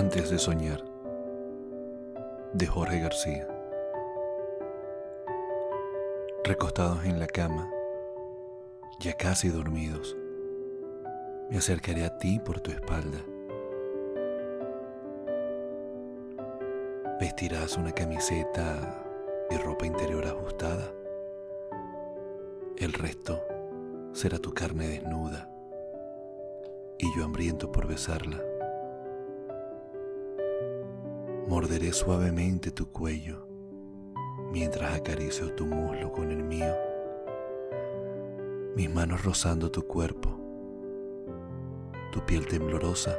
Antes de soñar, de Jorge García. Recostados en la cama, ya casi dormidos, me acercaré a ti por tu espalda. Vestirás una camiseta y ropa interior ajustada. El resto será tu carne desnuda y yo hambriento por besarla. Morderé suavemente tu cuello mientras acaricio tu muslo con el mío, mis manos rozando tu cuerpo, tu piel temblorosa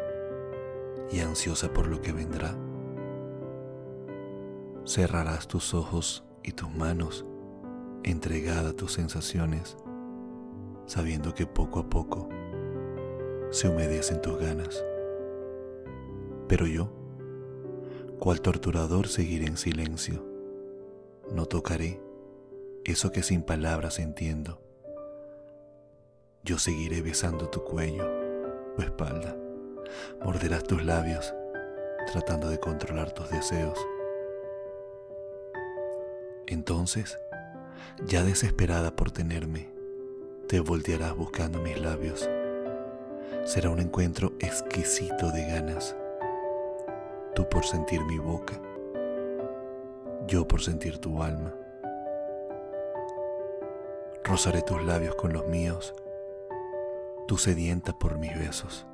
y ansiosa por lo que vendrá. Cerrarás tus ojos y tus manos entregada a tus sensaciones, sabiendo que poco a poco se humedecen tus ganas. Pero yo, cual torturador seguiré en silencio. No tocaré eso que sin palabras entiendo. Yo seguiré besando tu cuello, tu espalda. Morderás tus labios, tratando de controlar tus deseos. Entonces, ya desesperada por tenerme, te voltearás buscando mis labios. Será un encuentro exquisito de ganas tú por sentir mi boca, yo por sentir tu alma. Rozaré tus labios con los míos, tú sedienta por mis besos.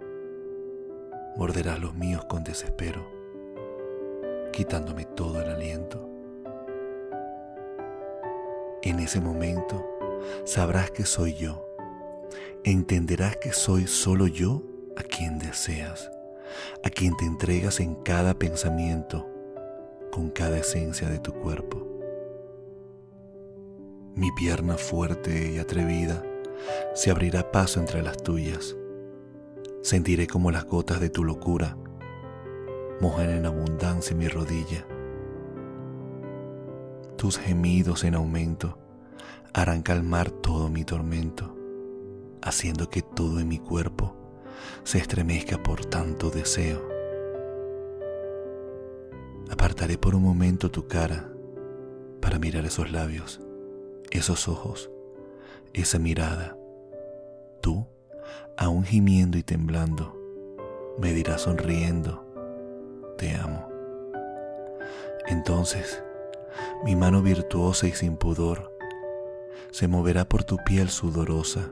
Morderás los míos con desespero, quitándome todo el aliento. En ese momento sabrás que soy yo, entenderás que soy solo yo a quien deseas a quien te entregas en cada pensamiento, con cada esencia de tu cuerpo. Mi pierna fuerte y atrevida se abrirá paso entre las tuyas. Sentiré como las gotas de tu locura mojan en abundancia mi rodilla. Tus gemidos en aumento harán calmar todo mi tormento, haciendo que todo en mi cuerpo se estremezca por tanto deseo. Apartaré por un momento tu cara para mirar esos labios, esos ojos, esa mirada. Tú, aún gimiendo y temblando, me dirás sonriendo, te amo. Entonces, mi mano virtuosa y sin pudor se moverá por tu piel sudorosa,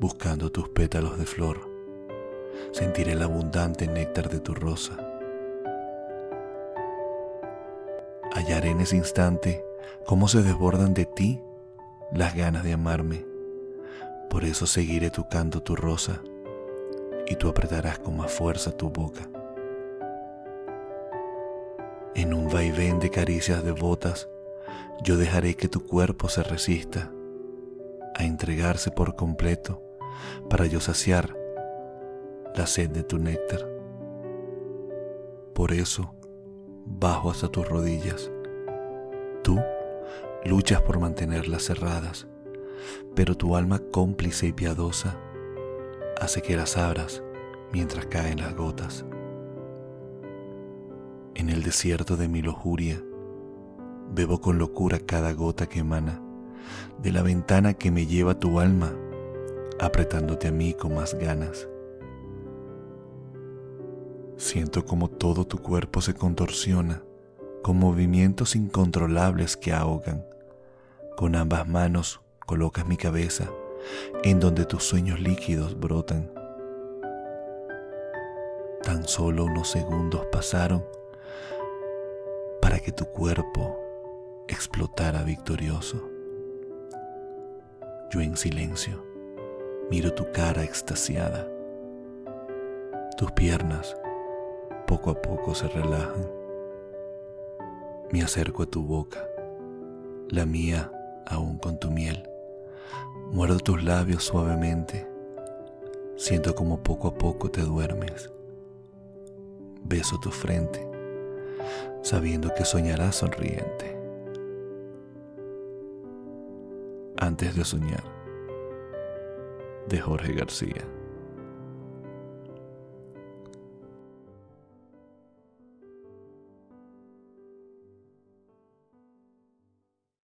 buscando tus pétalos de flor sentiré el abundante néctar de tu rosa. Hallaré en ese instante cómo se desbordan de ti las ganas de amarme. Por eso seguiré tocando tu rosa y tú apretarás con más fuerza tu boca. En un vaivén de caricias devotas, yo dejaré que tu cuerpo se resista a entregarse por completo para yo saciar la sed de tu néctar. Por eso bajo hasta tus rodillas. Tú luchas por mantenerlas cerradas, pero tu alma cómplice y piadosa hace que las abras mientras caen las gotas. En el desierto de mi lujuria, bebo con locura cada gota que emana de la ventana que me lleva tu alma, apretándote a mí con más ganas. Siento como todo tu cuerpo se contorsiona con movimientos incontrolables que ahogan. Con ambas manos colocas mi cabeza en donde tus sueños líquidos brotan. Tan solo unos segundos pasaron para que tu cuerpo explotara victorioso. Yo en silencio miro tu cara extasiada, tus piernas poco a poco se relajan. Me acerco a tu boca, la mía aún con tu miel. Muerdo tus labios suavemente. Siento como poco a poco te duermes. Beso tu frente, sabiendo que soñarás sonriente. Antes de soñar, de Jorge García.